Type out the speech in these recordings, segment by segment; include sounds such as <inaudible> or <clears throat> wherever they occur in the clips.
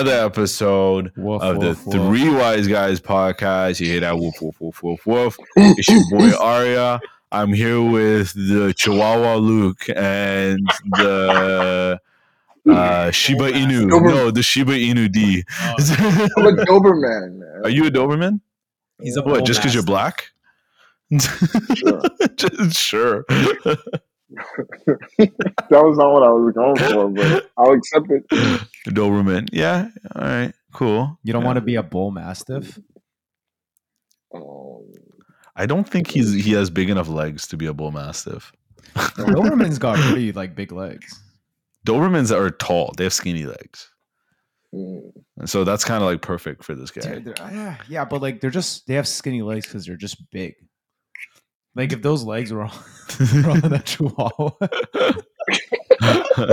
Another episode Woof, of the woof, woof. Three Wise Guys podcast. You hear that woof, woof, woof, woof, woof. <laughs> It's your boy Arya. I'm here with the Chihuahua Luke and the <laughs> uh, Shiba Inu. No, the Shiba Inu D. I'm a <laughs> Doberman, man. Are you a Doberman? He's a What, just because you're black? Sure. Just- sure. That was not what I was going for, but I'll accept it. Doberman. Yeah. All right. Cool. You don't Yeah. want to be a bull mastiff? Um, I don't think he's he has big enough legs to be a bull mastiff. <laughs> Doberman's got <laughs> pretty like big legs. Dobermans are tall; they have skinny legs, mm, and so that's kind of like perfect for this guy. They're- they're- yeah, yeah, but like they're just they have skinny legs because they're just big. Like if those legs were on, <laughs> were on that chihuahua. Yo,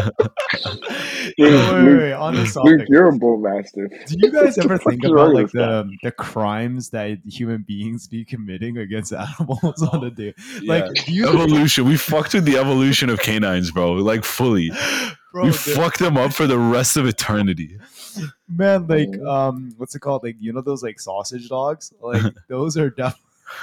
wait, wait, wait, on this topic. you're a bull mastiff. Do you guys ever <laughs> think about like the the crimes that human beings be committing against animals on a day? Like, do you evolution. We fucked with the evolution of canines, bro. Like fully. <laughs> bro, we the- fucked them up for the rest of eternity. man like um what's it called like you know those like sausage dogs like <laughs> those are definitely <laughs>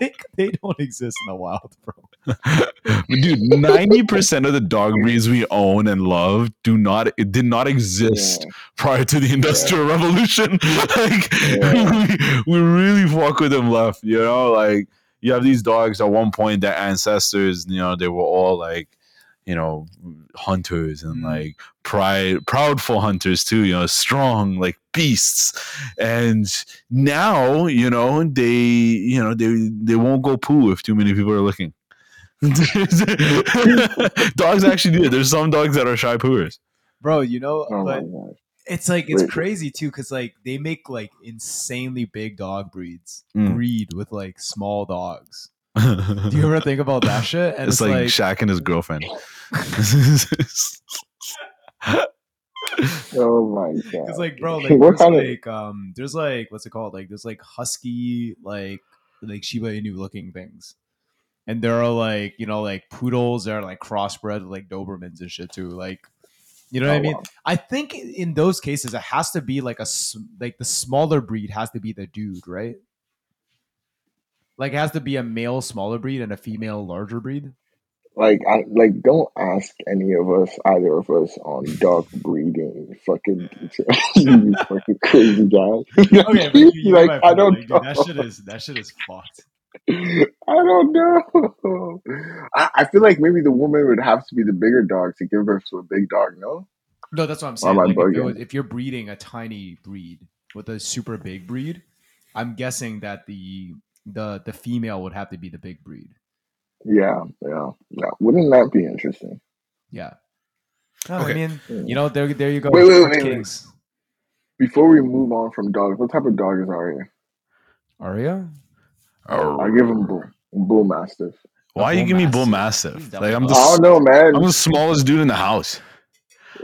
like they don't exist in the wild bro <laughs> Dude, ninety percent of the dog breeds we own and love do not it did not exist Yeah. prior to the industrial <laughs> revolution. like Yeah. we, we really fuck with them left, you know, like you have these dogs at one point their ancestors, you know, they were all like, you know, hunters and Mm. like pride proudful hunters too, you know, strong like beasts. And now, you know, they you know, they they won't go poo if too many people are looking. <laughs> dogs actually do it. There's some dogs that are shy pooers. bro you know Oh but it's like it's Wait. crazy too because like they make like insanely big dog breeds Mm. breed with like small dogs <laughs> do you ever think about that shit and it's, like, Shaq and his girlfriend. <laughs> Oh my god. It's like, bro, like What there's kind of- like um there's like what's it called? Like there's like husky like like Shiba Inu looking things. And there are like, you know, like poodles that are like crossbred with like Dobermans and shit too. Like you know what I Oh, mean? wow. I think in those cases it has to be like a like the smaller breed has to be the dude, right? Like it has to be a male smaller breed and a female larger breed. Like, I like. Don't ask any of us, either of us, on dog breeding. Fucking, <laughs> you fucking crazy guy. Okay, but you, you like, I don't like, dude, know. that shit is that shit is fucked. I don't know. I, I feel like maybe the woman would have to be the bigger dog to give birth to a big dog. No. No, that's what I'm saying. Like if, was- if you're breeding a tiny breed with a super big breed, I'm guessing that the the the female would have to be the big breed. Yeah, yeah, yeah. Wouldn't that be interesting? Yeah. No, Okay. I mean, hmm. you know, there there you go. Wait, wait, Sports wait, wait. Before we move on from dogs, what type of dog is Arya? Aria? I give him bull, bull mastiff. Why A you bull give me bull mastiff? mastiff? Like I'm definitely- the I don't know, man. I'm the smallest dude in the house.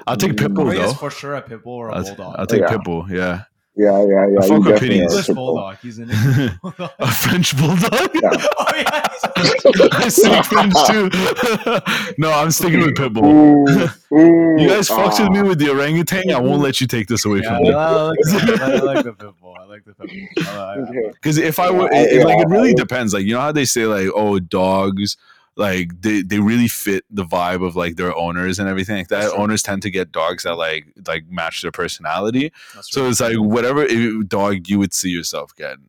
I'll take hmm. pit bull Oh, he is though. for sure a pit bull or a I'll, bulldog. I'll take Yeah. pit bull. Yeah, Yeah, yeah, yeah. I you fuck with definitely pitties. are English bulldog. He's an English <laughs> bulldog. a French bulldog. Yeah. <laughs> oh yeah. <laughs> I speak French too. no, I'm sticking with pit bull. Ooh, ooh, You guys fucks with me ah. with the orangutan. I won't let you take this away Yeah, from me. I like, the, I like the pit bull. I like the pit bull. I, I, Okay. Because if I were, Yeah, it, it- like, it really depends. Like, you know how they say, like, oh, dogs, like, they, they really fit the vibe of like their owners and everything like that. That's. Owners tend to get dogs that like like match their personality. That's So right. it's like whatever dog you would see yourself getting.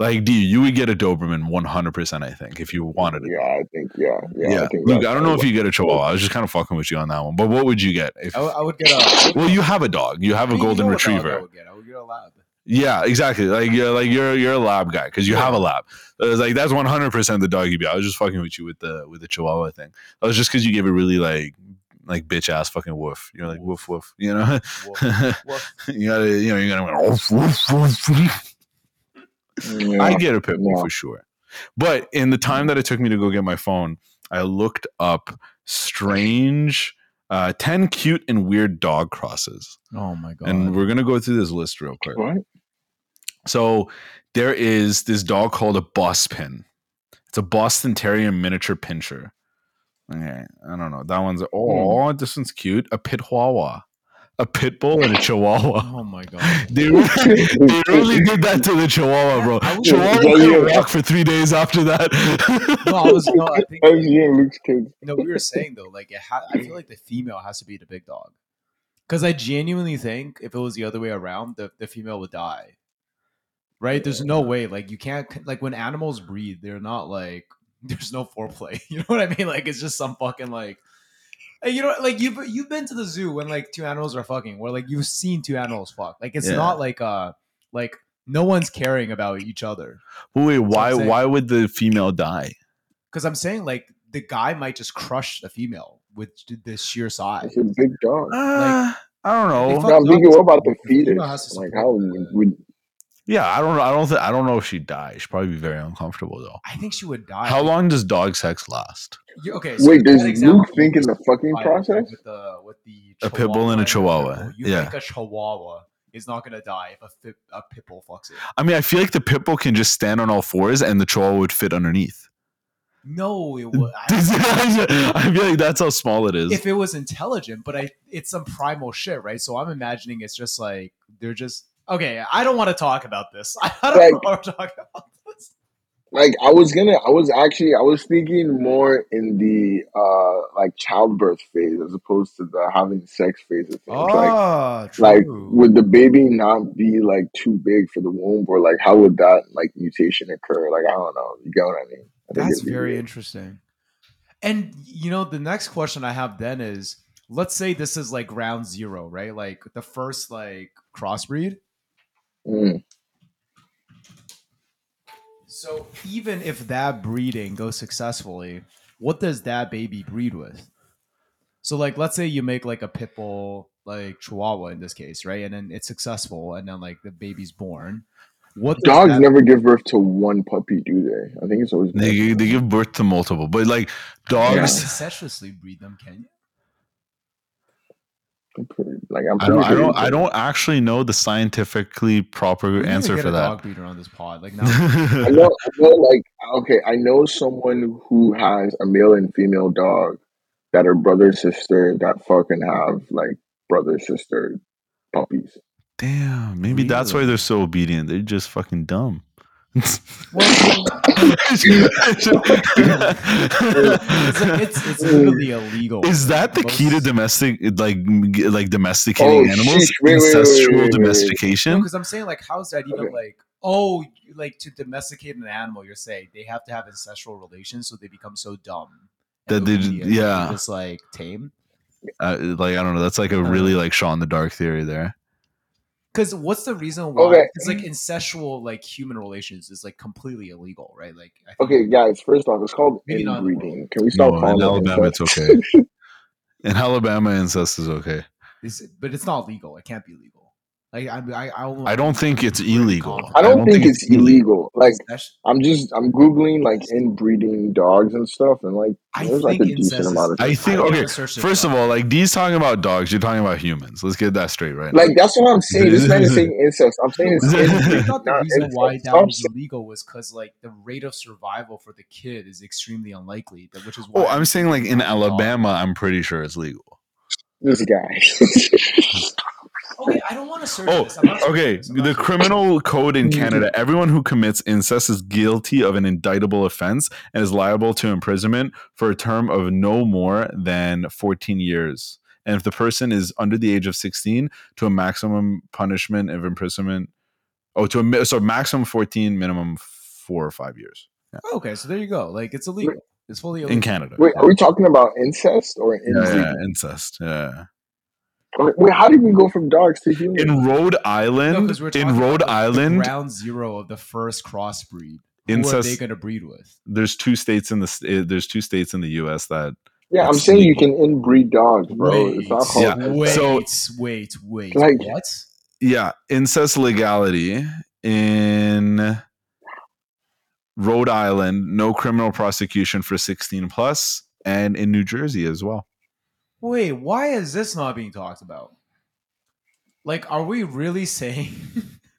Like, D, you would get a Doberman 100%, I think, if you wanted it. Yeah, I think. Yeah, yeah. Yeah, I think Luke, I don't know if you get a Chihuahua. I was just kind of fucking with you on that one. But what would you get? If I, would- I would get a. well, you have a dog. You have a golden what I retriever. would get? I would get a lab. Yeah, exactly. Like you're like you're you're a lab guy because you have a lab. Was like that's one hundred percent the dog you. I was just fucking with you with the with the Chihuahua thing. That was just because you gave it really like like bitch ass fucking woof. You're like woof woof. You know. Woof, woof. <laughs> you gotta you know you gotta go, woof, woof, woof, woof. Yeah. <laughs> I get a pit bull Yeah. for sure. But in the time that it took me to go get my phone, I looked up strange, uh, 10 cute and weird dog crosses. Oh my god. And we're going to go through this list real quick. What? So there is this dog called a Bospin. It's a Boston Terrier miniature pinscher. Okay, I don't know. That one's oh, this one's cute. A pit chihuahua, a pit bull, and a chihuahua. <laughs> oh my god. <laughs> They really, they really did that to the chihuahua, bro. I was- Chihuahua couldn't yeah. walk for three days after that. No, I was no, I think <laughs> That was you and Luke's kids. no, we were saying though, like it ha- I feel like the female has to be the big dog. Because I genuinely think if it was the other way around, the, the female would die. Right? There's no way. Like you can't like when animals breed, they're not like <laughs> there's no foreplay. <laughs> You know what I mean? Like it's just some fucking like you know, like you've you've been to the zoo when like two animals are fucking, where like you've seen two animals fuck. Like it's Yeah. not like uh like no one's caring about each other. But wait, why why would the female die? Because I'm saying like the guy might just crush the female with the sheer size. It's a big dog. Uh, I don't know. They No, fuck I'm thinking, dogs. what about the The fetus? Like, how would, would Yeah, I don't know. I don't think I don't know if she'd die. She'd probably be very uncomfortable though. I think she would die. How long does dog sex last? You- okay. wait? Does example Luke think in the fucking process? with the with the A pit bull and a chihuahua chihuahua, pit bull. You yeah. think a chihuahua is not gonna die if a, fi- a pit bull fucks it? I mean, I feel like the pit bull can just stand on all fours and the chihuahua would fit underneath. No, it would. I, <laughs> I feel like that's how small it is. if it was intelligent, but I it's some primal shit, right? So I'm imagining it's just like they're just okay. I don't want to talk about this. <laughs> I don't Like- want to talk about this. Like, I was gonna, I was actually, I was thinking more in the uh like childbirth phase as opposed to the having sex phase of things. Like, Ah, like would the baby not be like too big for the womb, or like how would that like mutation occur? Like, I don't know. You get what I mean? I That's very weird. interesting. And you know, the next question I have then is let's say this is like round zero, right? Like the first like crossbreed. Mm. So even if that breeding goes successfully, what does that baby breed with? So like let's say you make like a pit bull like chihuahua in this case, right? And then it's successful and then like the baby's born. What Dogs that- never give birth to one puppy, do they? I think it's always they, they give birth to multiple, but like You can't dogs, incestuously breed them, can you? I'm like I'm I don't, I don't, I don't actually know the scientifically proper We answer get for a that. Dog breeder on this pod, like <laughs> now. I know, I know, like okay, I know someone who has a male and female dog that are brother sister that fucking have like brother sister puppies. Damn, maybe that's why they're so obedient. They're just fucking dumb. Well, it's, it's, it's literally illegal. Is that the key to domestic, like like domesticating Oh, animals? sheesh. Wait, wait, wait, Incestual wait, wait, wait. domestication. because I'm saying like, how is that even Okay. like? Oh, you- like to domesticate an animal, you're saying they have to have ancestral relations, so they become so dumb That they just- yeah. they're just like tame. Uh, like I don't know. That's like a really like shot in the dark theory there. Because what's the reason why? Okay. It's like incestual like human relations is like completely illegal, right? Like, I think Okay, guys. First off, it's called Maybe not in inbreeding. Can we stop No, calling in Alabama, incest? it's okay. In Alabama, incest is okay. It's, but it's not legal. It can't be legal. Like I, I, I, I don't think it's illegal. I don't, think, it's illegal. Like That's- I'm just I'm googling like inbreeding dogs and stuff, and like I there's like a think decent incest amount of. I I think okay. wanna search this First of all, like D's talking about dogs, you're talking about humans. Let's get that straight right Like that's what I'm saying. This man is saying <laughs> incest. I'm saying it's I thought the reason why that Stop was illegal was because like the rate of survival for the kid is extremely unlikely. That which is oh, why. Oh, I'm saying like in Dog. Alabama, I'm pretty sure it's legal. this guy. <laughs> Okay, I don't want to search Oh, this. I'm not searching okay. this. I'm not The criminal code in mm-hmm. Canada, everyone who commits incest is guilty of an indictable offense and is liable to imprisonment for a term of no more than 14 years. And if the person is under the age of 16, to a maximum punishment of imprisonment. Oh, to a so maximum 14, minimum four or five years this. Oh, okay, so there you go. Like it's illegal. It's fully illegal. in Canada. Wait, are we talking about incest or Yeah, yeah, incest. Yeah. Wait, how did we go from dogs to humans? In Rhode No, we're in Rhode about, like, the Island, ground zero of the first crossbreed. Who are they going to breed with? There's two states in the eh, there's two states in the U.S. that yeah, I'm it's saying you can inbreed dogs, bro. it's not Wait, called Yeah, wait, so- wait, wait. Like- what? yeah incest legality in Rhode Island, no criminal prosecution for 16 plus, and in New Jersey as well. Wait, why is this not being talked about? Like, are we really saying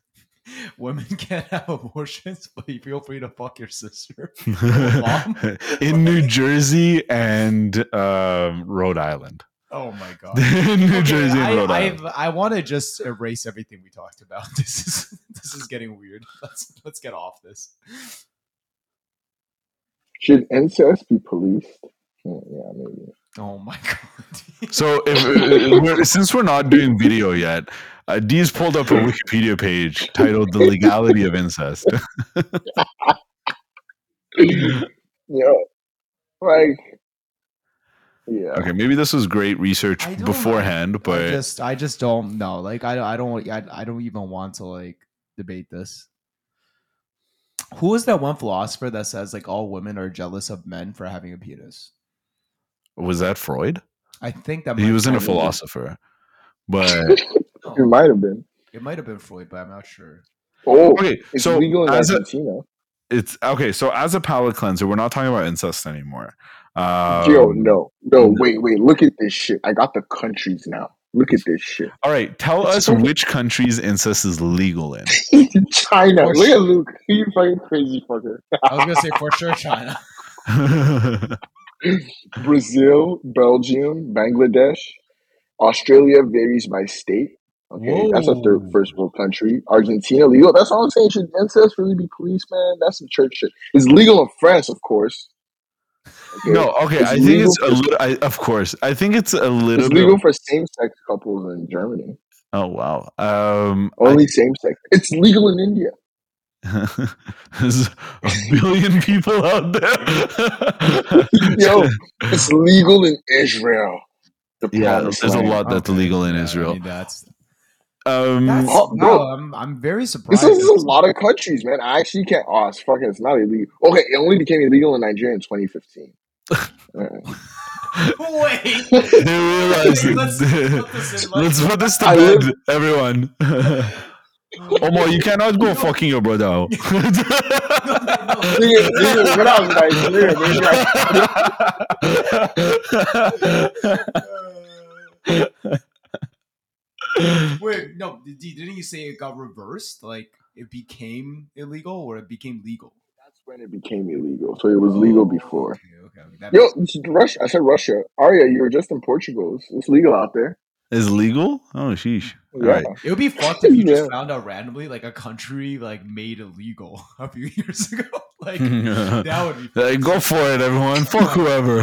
<laughs> women can't have abortions, but you feel free to fuck your sister? <laughs> Mom? in New Jersey and um, Rhode Island. Oh my <laughs> god. New Okay, Jersey and I, Rhode I, Island. I want to just erase everything we talked about. This is this is getting weird. Let's let's get off this. Should incest be policed? Hmm, yeah, maybe. Oh my <laughs> god. So, if, uh, we're, since we're not doing video yet, uh, Dee's pulled up a Wikipedia page titled "The Legality of Incest." <laughs> Yeah, like, yeah. okay, maybe this was great research I don't- beforehand, I but just I just don't know. Like I I don't I, I don't even want to like debate this. Who is that one philosopher that says like all women are jealous of men for having a penis? Was that Freud? I think that He wasn't a philosopher, but <laughs> It might have been. it might have been Freud, but I'm not sure. Oh, okay. it's So legal in as a, Argentina. it's okay. So as a palate cleanser, we're not talking about incest anymore. Um, Yo, no, no, wait, wait. Look at this shit. I got the countries now. Look at this shit. All right, tell us which countries incest is legal in. <laughs> China. For Look sure. at Luke. <laughs> You fucking crazy fucker. I was gonna say for sure China. <clears throat> Brazil, Belgium, Bangladesh, Australia varies by state. Okay, that's a third first world country. Argentina legal. That's all I'm saying. Should incest really be police, man? That's some church shit. It's legal in France, of course. Okay? no, okay. It's I think it's a little. I, of course, I think it's a little It's bit. legal for same-sex couples in Germany. oh wow. Um, Only same-sex. It's legal in India. <laughs> There's a billion people out there. <laughs> Yo, it's legal in Israel. The yeah, promised there's a lot that's Okay, illegal in yeah, I Israel. mean, that's Um, that's Oh, bro. wow, I'm I'm very This surprised. is a lot of countries, man. I actually can't. Oh, it's fucking. It's not illegal. Okay, it only became illegal in Nigeria in 2015. <laughs> Wait. they realized. Let's put this in, like- let's put this to bed, everyone. <laughs> Omo, you cannot go fucking your brother. out. Nigga, nigga, when I was <laughs> in Nigeria, they were like, Wait, no, D, didn't you say it got reversed? Like it became illegal or it became legal? That's when it became illegal. So it was legal Oh, before. Okay, okay. okay. That Yo, makes- Russia. I said Russia. Arya, you were just in Portugal. It's, it's legal out there. Is legal? Oh, sheesh. <laughs> All Yeah. right. it would be fucked if you just found out randomly like a country like made illegal <laughs> a few years ago. <laughs> like that would be fucked. Like, go for it, everyone. Fuck whoever.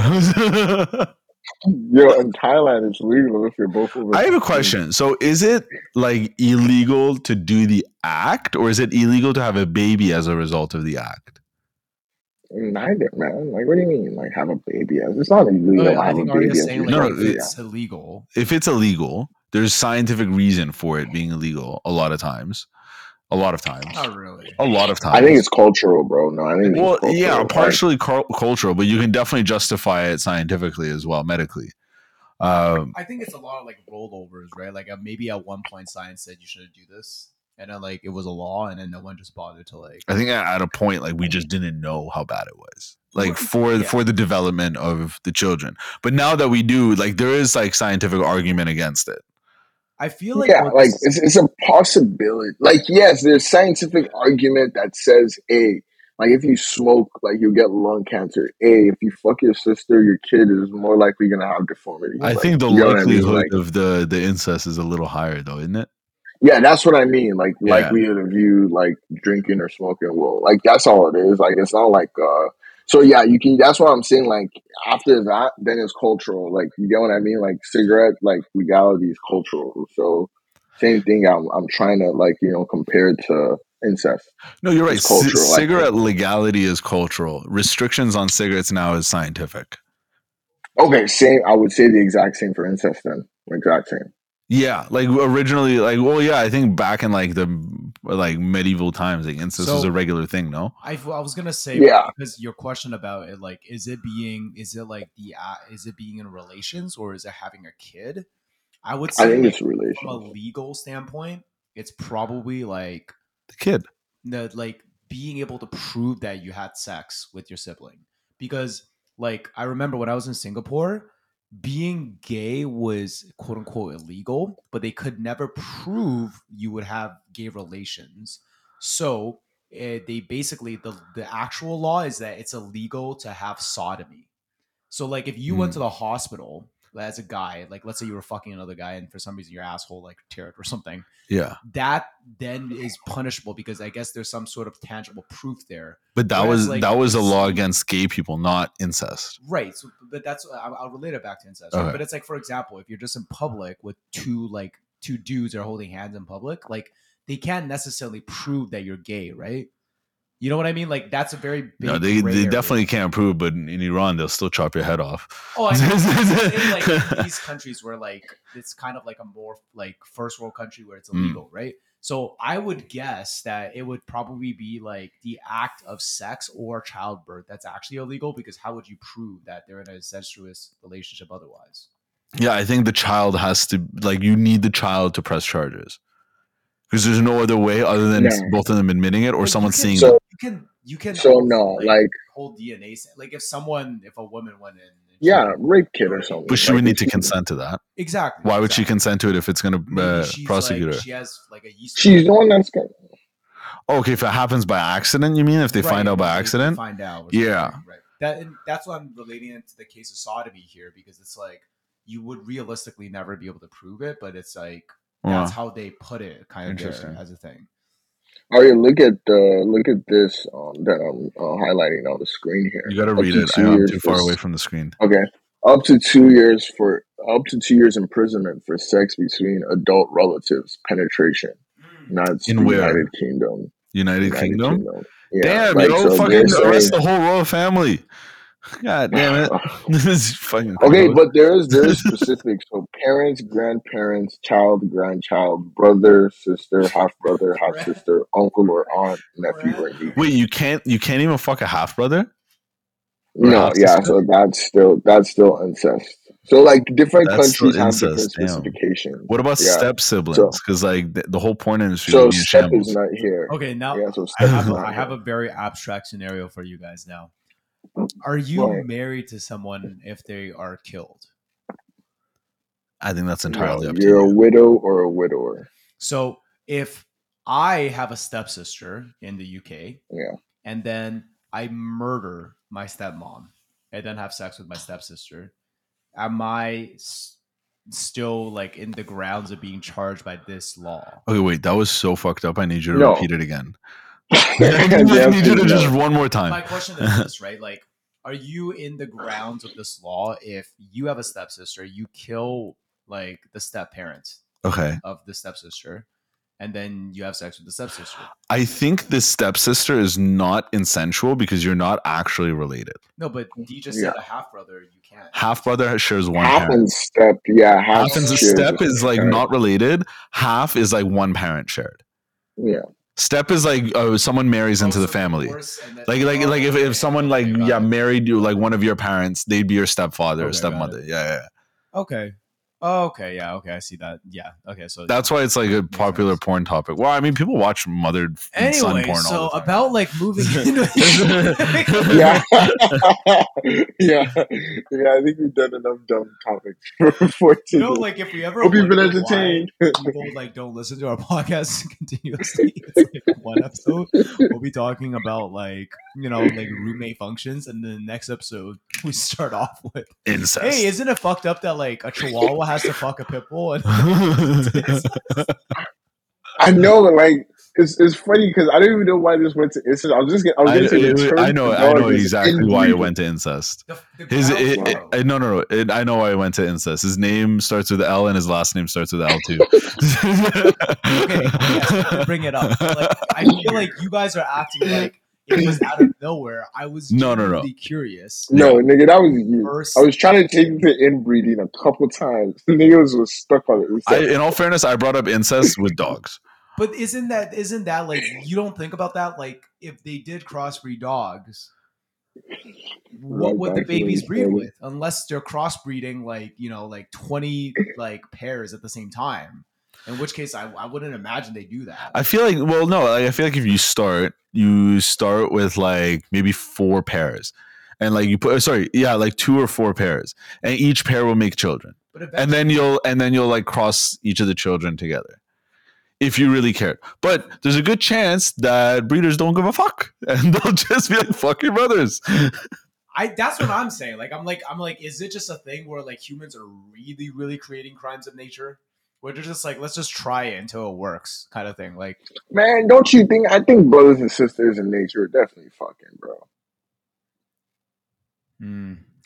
Yo, in Thailand, it's legal if you're both over. I have a question. So, is it like illegal to do the act, or is it illegal to have a baby as a result of the act? Neither, man. Like, what do you mean? Like, have a baby? It's not illegal oh, No, to I have a think baby. Arya's as saying like No, trying if to- it's illegal. If it's illegal, there's scientific reason for it being illegal. A lot of times, a lot of times, Not really. a lot of times. I think it's cultural, bro. No, I think well, cultural. yeah, partially cul- cultural, but you can definitely justify it scientifically as well, medically. Um, I think it's a lot of like rollovers, right? Like uh, maybe at one point science said you shouldn't do this, and then like it was a law, and then no one just bothered to like. I think at at a point, like we just didn't know how bad it was, like for yeah. for the development of the children. But now that we do, like there is like scientific argument against it. I feel like yeah, like it's, it's a possibility. Like, yes, there's scientific argument that says, a like if you smoke, like you get lung cancer. A if you fuck your sister, your kid is more likely gonna have deformity. I Like, think the you know what I mean? likelihood Like, of the the incest is a little higher, though, isn't it? yeah, that's what I mean. Like Yeah. likelihood of you like drinking or smoking. Well, like that's all it is. Like it's not like uh. So yeah, you can. That's what I'm saying. Like after that, then it's cultural. Like you get what I mean. Like cigarette, like legality is cultural. So same thing. I'm I'm trying to like you know compare it to incest. No, you're right. C- cigarette legality is cultural. Restrictions on cigarettes now is scientific. Okay, same. I would say the exact same for incest. Then exact same. Yeah, like originally, like well, yeah, I think back in like the like medieval times, like incest was a regular thing. No, I, I was gonna say Yeah. because your question about it like is it being is it like the uh, is it being in relations or is it having a kid? I would say I think like, it's from a relation. legal standpoint, it's probably like the kid. the like being able to prove that you had sex with your sibling because like i remember when i was in singapore being gay was quote unquote illegal but they could never prove you would have gay relations so eh, they basically the the actual law is that it's illegal to have sodomy so like if you went Mm. to the hospital as a guy like let's say you were fucking another guy and for some reason your asshole like teared or something Yeah, that then is punishable because I guess there's some sort of tangible proof there. but that Whereas, was like, that was a law against gay people, not incest. Right. So, but that's I'll, I'll relate it back to incest. Okay. But it's like, for example, if you're just in public with two like two dudes are holding hands in public, like they can't necessarily prove that you're gay, right? You know what I mean? Like that's a very big. No, they they area. definitely can't prove, but in Iran they'll still chop your head off. Oh, I mean, <laughs> like these countries where like it's kind of like a more like first world country where it's Mm. illegal, right? So I would guess that it would probably be like the act of sex or childbirth that's actually illegal because how would you prove that they're in a incestuous relationship otherwise? Yeah, I think the child has to like you need the child to press charges because there's no other way other than No. both of them admitting it or Like, you someone can- seeing So- it. You can you can So no, like whole DNA like if someone if a woman went in and she- yeah, rape kid or something. But she Like, would need to consent to that. exactly Why would she consent to it if it's going to uh, prosecute like, her? She has like a yeast. She's the one that's got. Oh, okay, if it happens by accident, you mean if they find out by accident? Find out. Yeah. Right. That and that's why I'm relating it to the case of sodomy here because it's like you would realistically never be able to prove it, but it's like that's Uh, how they put it, kind of there Interesting. as a thing. Oh yeah, look at the look at this um, that I'm uh, highlighting on the screen here. you got to Up read to it. I'm too far s- away from the screen. Okay, up to two years for up to two years imprisonment for sex between adult relatives penetration. Not In the where? United Kingdom. United, United Kingdom. Kingdom. Yeah, Damn, like, yo, so fucking arrest the whole royal family. God damn it. <laughs> this is fucking Okay, gross. but there is there is <laughs> specific. So parents, grandparents, child, grandchild, brother, sister, half brother, half sister, uncle or aunt, nephew or niece. wait, you can't you can't even fuck a half brother? No, yeah, so that's still that's still incest. So like different That's countries have different incest, damn. specifications. What about Yeah. step siblings? Because like the, the whole porn industry So would be in step shambles. is not here. Okay, now Yeah, so <laughs> I have, is a, not I have a very abstract scenario for you guys now. Are you Right. married to someone if they are killed? I think that's entirely No, up to you. You're a widow or a widower. So if I have a stepsister in the UK, Yeah. and then I murder my stepmom and then have sex with my stepsister, am I s- still like in the grounds of being charged by this law? Okay, wait, that was so fucked up. I need you to No. repeat it again. The I need answer you to is just one more time. My question is this, right? Like, are you in the grounds of this law if you have a stepsister, you kill like the step parent Okay. of the stepsister, and then you have sex with the stepsister? I think the stepsister is not insensual because you're not actually related. No, but you just Yeah. said a half brother, you can't. Half brother shares one half parent. and step, yeah, half, Half and step is like parent. not related. Half is like one parent shared. Yeah, Step is like oh, someone marries into the family. divorce and then- Like like like if, if someone like yeah married you like one of your parents, they'd be your stepfather or Okay, got stepmother. Yeah. yeah. Okay. Oh, okay. Yeah. Okay. I see that. Yeah. Okay. So That's why it's like a popular sense. porn topic. Well, I mean, people watch mothered and son porn So all the time. about like moving <laughs> into <laughs> yeah, <laughs> yeah, yeah. I think we've done enough dumb topics for, for you today. know, like if we ever Hope you've been entertained. people like don't listen to our podcast continuously. It's like one episode we'll be talking about like you know like roommate functions, and then the next episode we start off with, Incest. "Hey, isn't it fucked up that like a Chihuahua has to fuck a pit bull?" And <laughs> I know, like it's it's funny because I don't even know why this went to incest. I was just gonna, I was I, gonna it- I know, I know dog is exactly why it went to incest. the, the His, it, were- it, it- no, no, no. It, I know why it went to incest. His name starts with L, and his last name starts with L too. okay, yes, bring it up. Like, I feel like you guys are acting like it was out of nowhere. I was No, no, no. genuinely curious. No, nigga, that was you. First, I was trying to take you to inbreeding a couple times. The <laughs> niggas was stuck on it. I, in all fairness, I brought up incest with dogs. but isn't that isn't that like you don't think about that? Like if they did crossbreed dogs, what Right would the back to where babies breed started. with? Unless they're crossbreeding like you know like twenty like pairs at the same time. In which case, I, I wouldn't imagine they do that. I feel like, well, no, like, I feel like if you start, you start with like maybe four pairs, and like you put, uh, sorry, yeah, like two or four pairs, and each pair will make children, but and then you'll and then you'll like cross each of the children together, if you really care. But there's a good chance that breeders don't give a fuck, <laughs> and they'll just be like, "Fuck your brothers." I that's what I'm saying. Like I'm like I'm like, is it just a thing where like humans are really really creating crimes of nature? Where they're just like, let's just try it until it works, kind of thing. Like Man, don't you think? I think brothers and sisters in nature are definitely fucking, bro.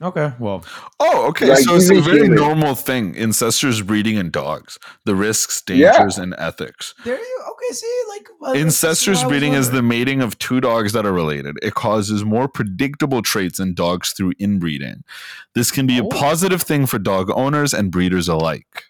okay, well, Oh, okay. Like, so it's a very human. normal thing. Incestuous breeding in dogs, the risks, Yeah. dangers, and ethics. there you okay. See, like uh, this Incestuous what I was breeding is the mating of two dogs that are related. It causes more predictable traits in dogs through inbreeding. This can be Oh. a positive thing for dog owners and breeders alike.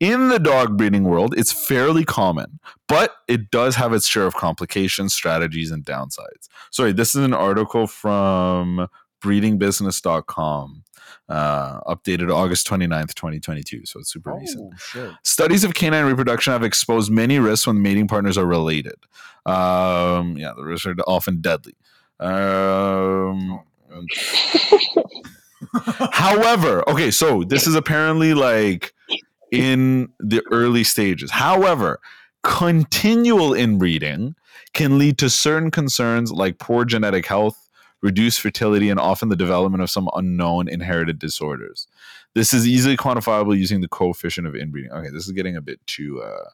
In the dog breeding world, it's fairly common, but it does have its share of complications, strategies, and downsides. Sorry, this is an article from breedingbusiness.com, uh, updated August 29th, 2022. So it's super recent. Oh shit! Studies of canine reproduction have exposed many risks when mating partners are related. Um, yeah, the risks are often deadly. Um, <laughs> however, okay, so this is apparently like in the early stages. However, continual inbreeding can lead to certain concerns like poor genetic health, reduced fertility, and often the development of some unknown inherited disorders. This is easily quantifiable using the coefficient of inbreeding. Okay, this is getting a bit too uh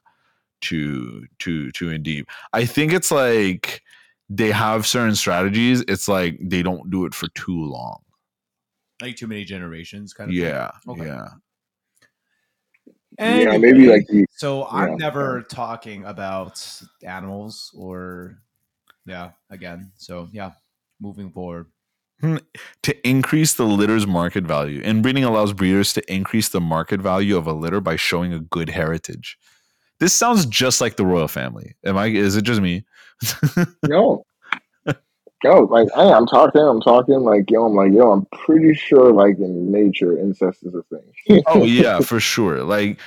too too too in deep. I think it's like they have certain strategies. It's like they don't do it for too long. like too many generations, kind of. Yeah. Okay. Yeah. Yeah, maybe like you. So Yeah. I'm never talking about animals or yeah, again. So yeah, moving forward. Hmm, to increase the litter's market value. Inbreeding allows breeders to increase the market value of a litter by showing a good heritage. This sounds just like the royal family. Am I? Is it just me? <laughs> No. Yo, like hey, I'm talking, I'm talking, like yo, I'm like yo, I'm pretty sure, like in nature, incest is a thing. oh <laughs> yeah, for sure. Like,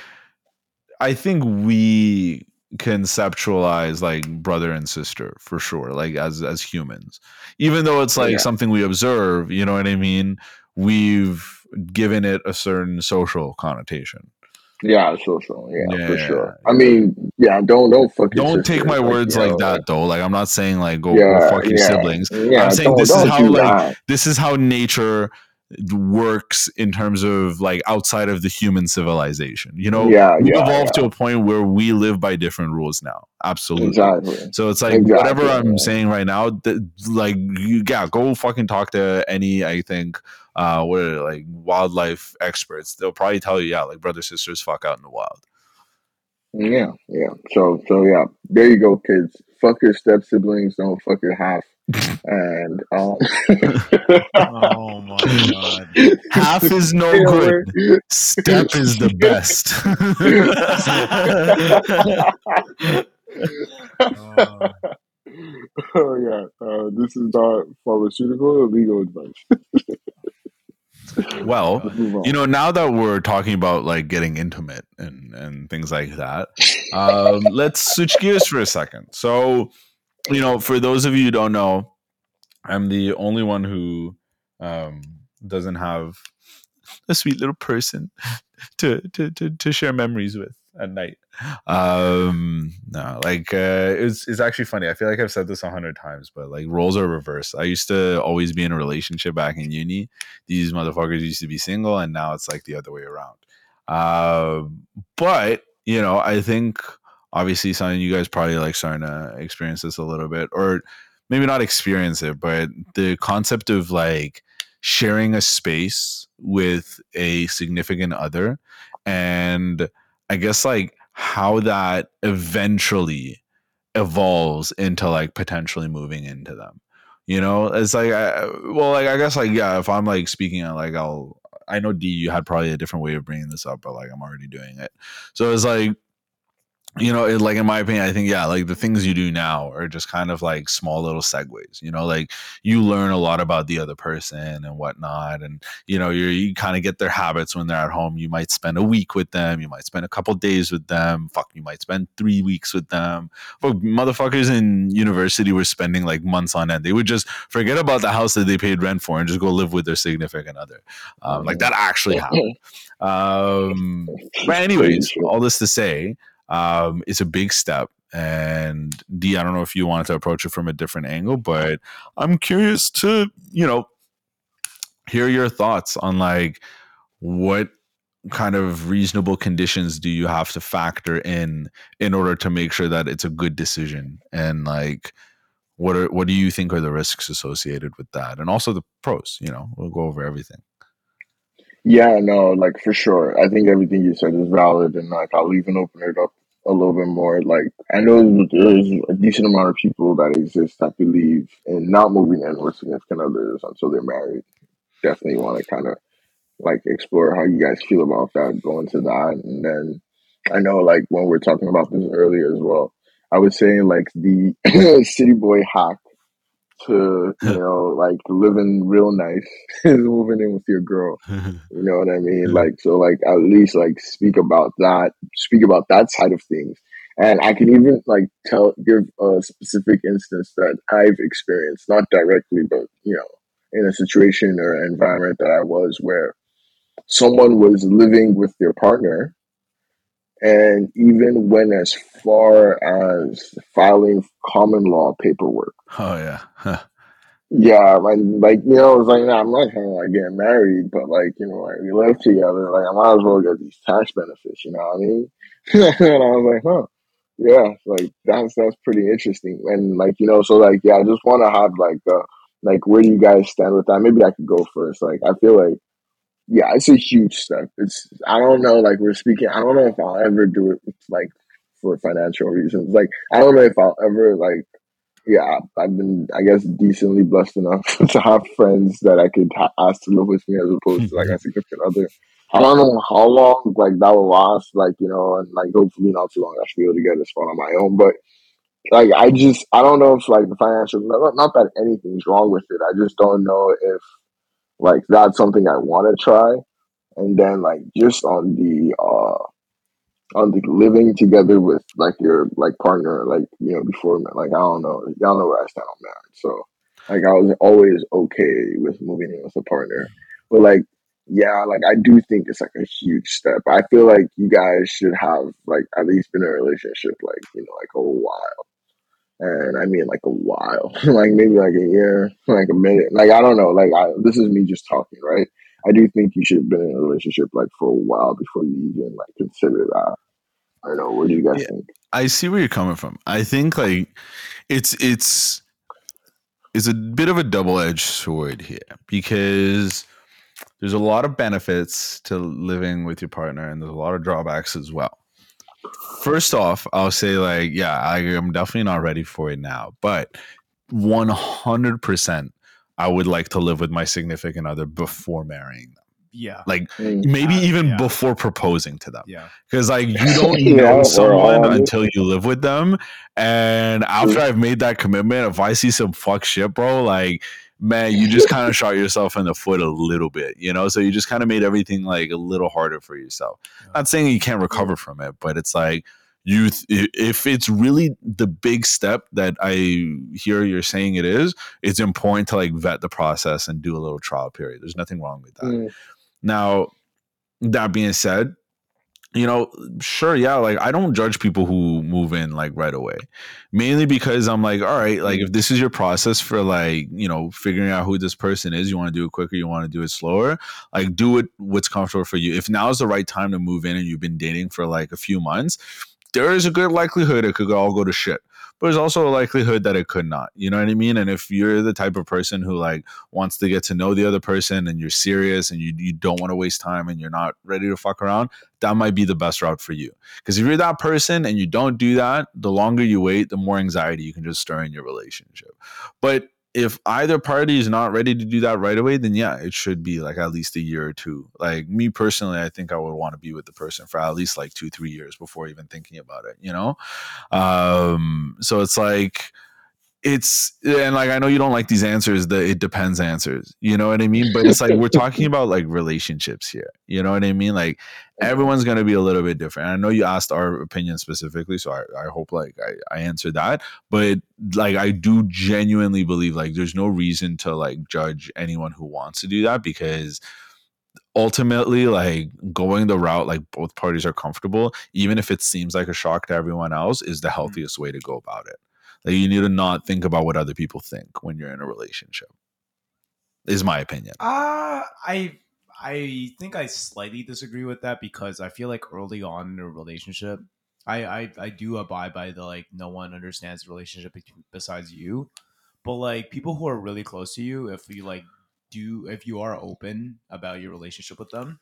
I think we conceptualize like brother and sister for sure. Like as as humans, even though it's like Yeah. something we observe. You know what I mean? We've given it a certain social connotation. Yeah, sure, sure, yeah, for Yeah, sure. I mean, yeah, don't don't fuck. don't take my words yo, like that though like i'm not saying like go, Yeah, go fuck your yeah, siblings Yeah, I'm saying this is how, like, that. this is how nature works in terms of like outside of the human civilization you know yeah, we've yeah, evolved yeah, to a point where we live by different rules now absolutely exactly. so it's like Exactly, whatever i'm saying right now th- like you yeah go fucking talk to any i think uh what are they, like wildlife experts they'll probably tell you yeah like brother sisters fuck out in the wild Yeah, yeah. So, so yeah, there you go, kids. Fuck your step siblings, don't fuck your half. And um, Oh my <laughs> god. half is no good Step is the best. Uh, <laughs> oh yeah, uh, this is not pharmaceutical or legal advice. well, Let's move on. you know, now that we're talking about like getting intimate and and things like that, um, let's switch gears for a second. So, you know, for those of you who don't know, I'm the only one who um, doesn't have a sweet little person <laughs> to to to, to share memories with at night. Um, no, like uh, it's it's actually funny. I feel like I've said this a hundred times, but like roles are reversed. I used to always be in a relationship back in uni. These motherfuckers used to be single, and now it's like the other way around. Um, but you know, I think obviously something you guys probably like starting to experience this a little bit, or maybe not experience it, but the concept of like sharing a space with a significant other and I guess like how that eventually evolves into like potentially moving into them. You know, it's like, I, well, like I guess like yeah, if I'm like speaking, uh, like I'll. I know D, you had probably a different way of bringing this up, but like I'm already doing it. So it's like you know, it, like in my opinion, I think yeah, like the things you do now are just kind of like small little segues. You know, like you learn a lot about the other person and whatnot, and you know, you you kind of get their habits when they're at home. You might spend a week with them, you might spend a couple days with them. Fuck, you might spend three weeks with them. But motherfuckers in university were spending like months on end. They would just forget about the house that they paid rent for and just go live with their significant other. Um, like that actually happened. Um, but anyways, all this to say um, is a big step. And D, I don't know if you wanted to approach it from a different angle, but I'm curious to, you know, hear your thoughts on like what kind of reasonable conditions do you have to factor in in order to make sure that it's a good decision and like what are what do you think are the risks associated with that and also the pros you know we'll go over everything Yeah, no, like for sure. I think everything you said is valid, and like I'll even open it up a little bit more. Like I know there's a decent amount of people that exist that believe in not moving in with significant others until they're married. Definitely want to kind of like explore how you guys feel about that, go into that, and then I know like when we're talking about this earlier as well. I was saying like the <clears throat> city boy hack to you know <laughs> like living real nice <laughs> is moving in with your girl <laughs> you know what I mean? Like, so, like, at least, like, speak about that, speak about that side of things. And I can even, like, tell, give a specific instance that I've experienced, not directly, but, you know, in a situation or environment that I was where someone was living with their partner and even went as far as filing common law paperwork. oh yeah Huh. Yeah, like, like you know, it's like nah, I'm not trying to like get married, but like you know, like we live together, like I might as well get these tax benefits. You know what I mean? <laughs> and I was like, huh, yeah, like that's that's pretty interesting. And like you know, so like yeah, I just want to have like uh like where do you guys stand with that? Maybe I could go first. Like I feel like yeah, it's a huge step. It's I don't know, like we're speaking. I don't know if I'll ever do it like for financial reasons. Like I don't know if I'll ever like yeah, I've been, I guess, decently blessed enough <laughs> to have friends that I could ha- ask to live with me as opposed to like mm-hmm. a significant other. I don't know how long like that will last, like you know, and like hopefully not too long. I should be able to get this far on my own, but like I just, I don't know if like the financial, not, not that anything's wrong with it. I just don't know if like that's something I want to try. And then like just on the uh on the living together with like your like partner, like you know before like I don't know, y'all know where I stand on that. So like I was always okay with moving in with a partner, but like yeah, like I do think it's like a huge step. I feel like you guys should have like at least been in a relationship like you know like a while, and I mean like a while, <laughs> like maybe like a year, like a minute. Like I don't know, like I this is me just talking, right? I do think you should have been in a relationship like for a while before you even like consider that. I don't know. What do you guys Yeah. think? I see where you're coming from. I think like it's it's it's a bit of a double-edged sword here because there's a lot of benefits to living with your partner and there's a lot of drawbacks as well. First off, I'll say like yeah, I am definitely not ready for it now, but 100% I would like to live with my significant other before marrying them. Yeah. Like maybe even yeah. before proposing to them Yeah. because like <laughs> you don't Yeah, know someone until you live with them and after i've made that commitment if i see some fuck shit bro like man you just kind of shot yourself in the foot a little bit you know? So you just kind of made everything like a little harder for yourself. Yeah. not saying you can't recover from it but it's like you th- if it's really the big step that i hear you're saying it is it's important to like vet the process and do a little trial period. There's nothing wrong with that. Mm. now, that being said, you know, sure, yeah, like I don't judge people who move in like right away. Mainly because I'm like, all right, like if this is your process for like, you know, figuring out who this person is, you want to do it quicker, you want to do it slower, like do it what's comfortable for you. If now is the right time to move in and you've been dating for like a few months, there is a good likelihood it could all go to shit. But there's also a likelihood that it could not. You know what I mean? And if you're the type of person who like wants to get to know the other person and you're serious and you, you don't want to waste time and you're not ready to fuck around, that might be the best route for you. Because if you're that person and you don't do that, the longer you wait, the more anxiety you can just stir in your relationship. But if either party is not ready to do that right away, then yeah, it should be like at least a year or two. Like me personally, I think I would want to be with the person for at least like two, three years before even thinking about it, you know? Um, so it's like, it's and like I know you don't like these answers, the it depends answers. You know what I mean? But it's like we're talking about like relationships here. You know what I mean? Like everyone's gonna be a little bit different. I know you asked our opinion specifically, so I, I hope like I, I answered that. But like I do genuinely believe like there's no reason to like judge anyone who wants to do that because ultimately like going the route like both parties are comfortable, even if it seems like a shock to everyone else, is the mm-hmm. healthiest way to go about it. You need to not think about what other people think when you're in a relationship. Is my opinion. Uh I I think I slightly disagree with that because I feel like early on in a relationship, I I, I do abide by the like no one understands the relationship besides you. But like people who are really close to you, if you like do if you are open about your relationship with them,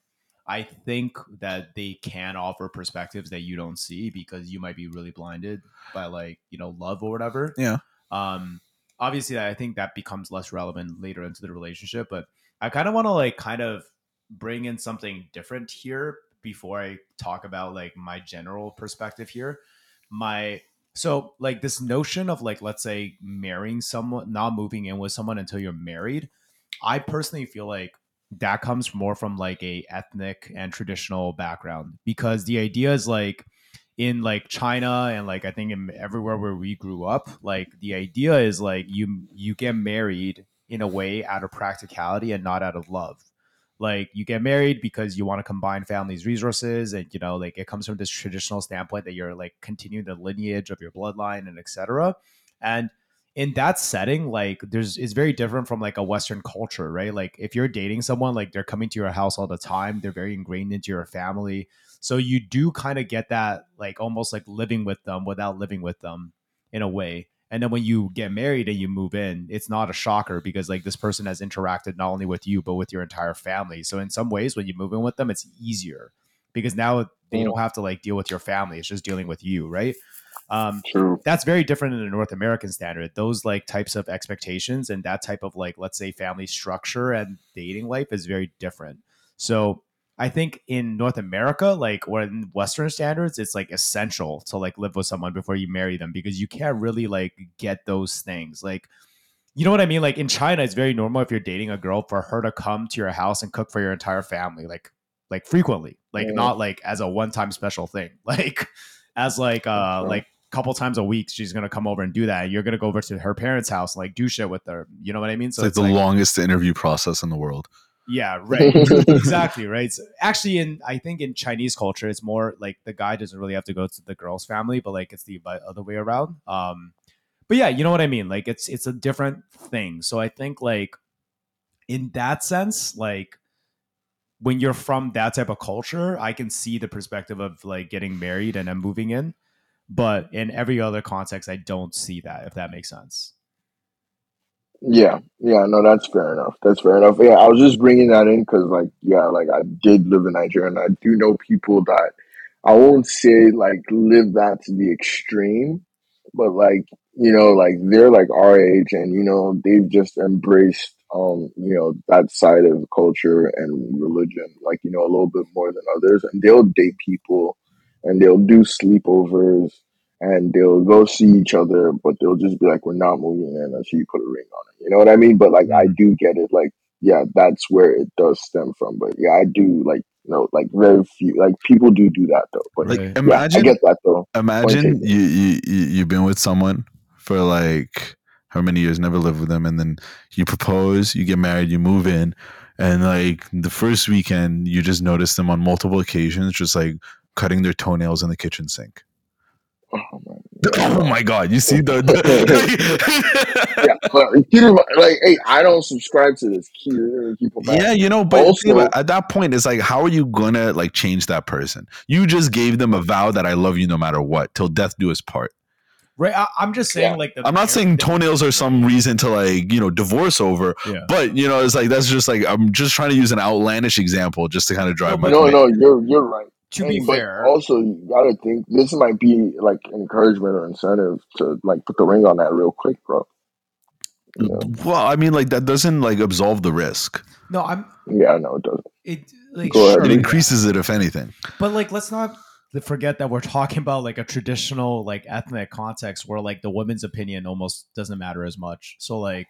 I think that they can offer perspectives that you don't see because you might be really blinded by like, you know, love or whatever. Yeah. Um obviously I think that becomes less relevant later into the relationship, but I kind of want to like kind of bring in something different here before I talk about like my general perspective here. My so like this notion of like let's say marrying someone, not moving in with someone until you're married. I personally feel like that comes more from like a ethnic and traditional background because the idea is like in like China and like I think in everywhere where we grew up, like the idea is like you you get married in a way out of practicality and not out of love. Like you get married because you want to combine families' resources, and you know, like it comes from this traditional standpoint that you're like continuing the lineage of your bloodline and etc. And in that setting, like there's is very different from like a Western culture, right? Like if you're dating someone, like they're coming to your house all the time, they're very ingrained into your family. So you do kind of get that like almost like living with them without living with them in a way. And then when you get married and you move in, it's not a shocker because like this person has interacted not only with you but with your entire family. So in some ways, when you move in with them, it's easier because now they mm. don't have to like deal with your family; it's just dealing with you, right? Um, True. that's very different in the North American standard. Those like types of expectations and that type of like let's say family structure and dating life is very different. So I think in North America, like or in Western standards, it's like essential to like live with someone before you marry them because you can't really like get those things. Like, you know what I mean? Like in China, it's very normal if you're dating a girl for her to come to your house and cook for your entire family, like like frequently, like Yeah. not like as a one time special thing, <laughs> like as like uh like couple times a week she's gonna come over and do that. You're gonna go over to her parents' house like do shit with her. You know what I mean? So it's like the longest interview process in the world. yeah, <laughs> right. exactly, right. So actually, in I think in Chinese culture, it's more like the guy doesn't really have to go to the girl's family, but like it's the other way around. Um, but yeah, you know what I mean. Like it's it's a different thing. So I think like in that sense, like when you're from that type of culture, I can see the perspective of like getting married and then moving in. But in every other context, I don't see that. If that makes sense. Yeah, yeah, no, that's fair enough. That's fair enough. Yeah, I was just bringing that in because, like, yeah, like I did live in Nigeria, and I do know people that I won't say like live that to the extreme, but like you know, like they're like our age, and you know, they've just embraced um, you know, that side of culture and religion, like you know, a little bit more than others, and they'll date people, and they'll do sleepovers, and they'll go see each other, but they'll just be like, "We're not moving in until you put a ring on it." You know what I mean? But like, I do get it. Like, yeah, that's where it does stem from. But yeah, I do like, you know, like very few, like people do do that though. But Like yeah, I get that though. imagine you, you you you've been with someone for like how many years, never lived with them, and then you propose, you get married, you move in, and like the first weekend, you just notice them on multiple occasions, just like cutting their toenails in the kitchen sink. Oh, man. <laughs> Oh my god! You see the, the <laughs> <laughs> yeah, but mind, like, hey, I don't subscribe to this. Keep, keep yeah, you know, but Also- about- at that point, it's like, how are you gonna like change that person? You just gave them a vow that I love you no matter what, till death do us part. Right. I, I'm just saying, Yeah. like, the I'm not saying toenails are some reason to like you know divorce over, Yeah. but you know it's like that's just like I'm just trying to use an outlandish example just to kind of drive my No, point. No, no, you're you're right. To And- be but fair, also you gotta think this might be like encouragement or incentive to like put the ring on that real quick, bro. Well, I mean, like that doesn't like absolve the risk. No, I'm Yeah, no, it doesn't. it like Go ahead. sure, It yeah. increases it, if anything. But like, let's not forget that we're talking about like a traditional like ethnic context where like the woman's opinion almost doesn't matter as much. So like,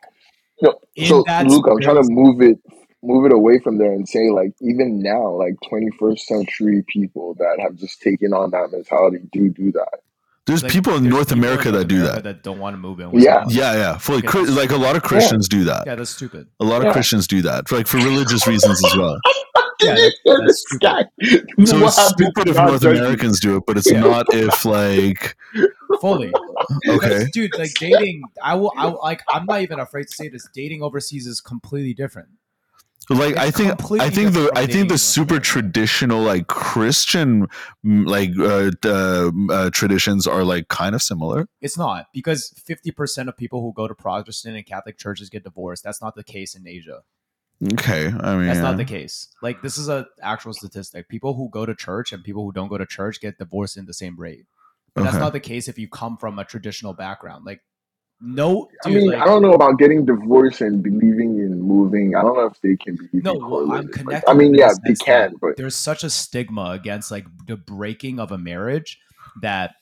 No, In so that Luke, I'm trying to move it, move it away from there and say like even now, like 21st century people that have just taken on that mentality do do that. There's like, people in there's North people in America North that do that. that don't want to move in. With Yeah. Yeah, yeah. Fully, Okay, Chri- that's- like a lot of Christians do that. yeah, that's stupid. A lot of Yeah. Christians do that, for, like for religious reasons as well. <laughs> Yeah, This that's stupid. So it's stupid if not North? Americans do it, but it's Yeah. not if like <laughs> Fully. okay. Dude, like dating, I will, I will- like, I'm not even afraid to say this. Dating overseas is completely different. Like It's I think I think the I think the super traditional like Christian mm, like uh, uh, uh, traditions are like kind of similar. It's not because 50% of people who go to Protestant and Catholic churches get divorced. That's not the case in Asia. Okay, I mean That's not the case. Like this is a actual statistic. People who go to church and people who don't go to church get divorced in the same rate. But that's not the case if you come from a traditional background. Like no I mean, like, I don't know about getting divorced and believing in moving. I don't know if they can be. No, well, I'm connected. Like, I mean, yeah, they can, but there's such a stigma against like the breaking of a marriage that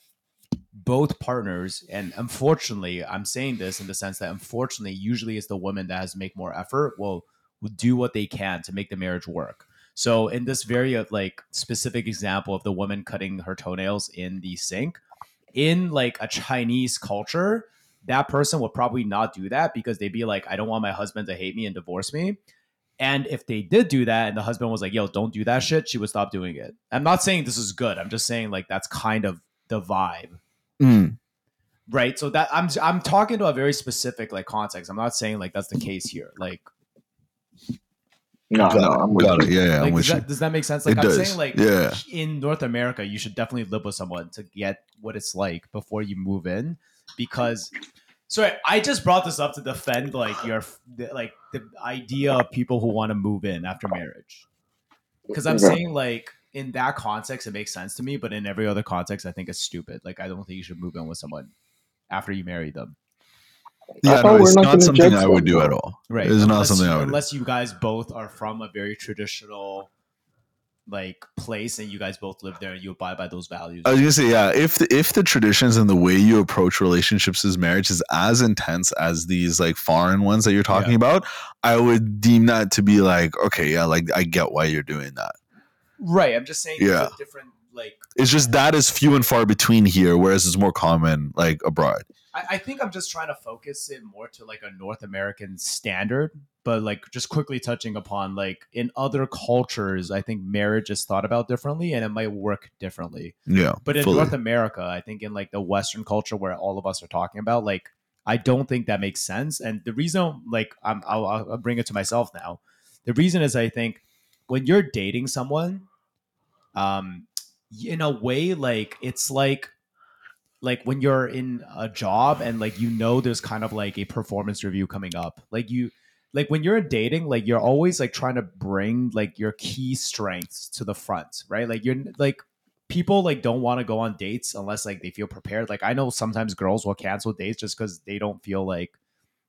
both partners and unfortunately i'm saying this in the sense that unfortunately usually it's the woman that has to make more effort will will do what they can to make the marriage work so in this very uh, like specific example of the woman cutting her toenails in the sink in like a chinese culture that person would probably not do that because they'd be like i don't want my husband to hate me and divorce me and if they did do that and the husband was like, yo, don't do that shit, she would stop doing it. I'm not saying this is good. I'm just saying like that's kind of the vibe. Mm, Right. So that I'm I'm talking to a very specific like context. I'm not saying like that's the case here. Like, no, got no, it, I'm with got you. it. Yeah, yeah, I'm like with does, you. that, does that make sense? Like It I'm does. saying like Yeah. in North America, you should definitely live with someone to get what it's like before you move in because sorry, I just brought this up to defend like your like the idea of people who want to move in after marriage. Because I'm Okay. saying like in that context it makes sense to me, but in every other context I think it's stupid. Like I don't think you should move in with someone after you marry them. Yeah, no, it's not not something I would do at all. Right. It's not something I would. unless you guys both are from a very traditional like place and you guys both live there and you abide by those values. I was gonna say, yeah. If the, if the traditions and the way you approach relationships as marriage is as intense as these like foreign ones that you're talking Yeah. about, I would deem that to be like, okay, yeah, like I get why you're doing that. right. I'm just saying Yeah. different like It's just that is few and far between here, whereas it's more common like abroad. I, I think I'm just trying to focus it more to like a North American standard, but like just quickly touching upon like in other cultures, I think marriage is thought about differently and it might work differently. Yeah, But in fully. North America, I think in like the Western culture where all of us are talking about, like I don't think that makes sense. And the reason, like, I'm, I'll, I'll bring it to myself now. The reason is I think when you're dating someone, um, in a way, like it's like like when you're in a job and like you know there's kind of like a performance review coming up like you like when you're dating like you're always like trying to bring like your key strengths to the front right? Like you're like people like don't want to go on dates unless like they feel prepared. Like i know sometimes girls will cancel dates just because they don't feel like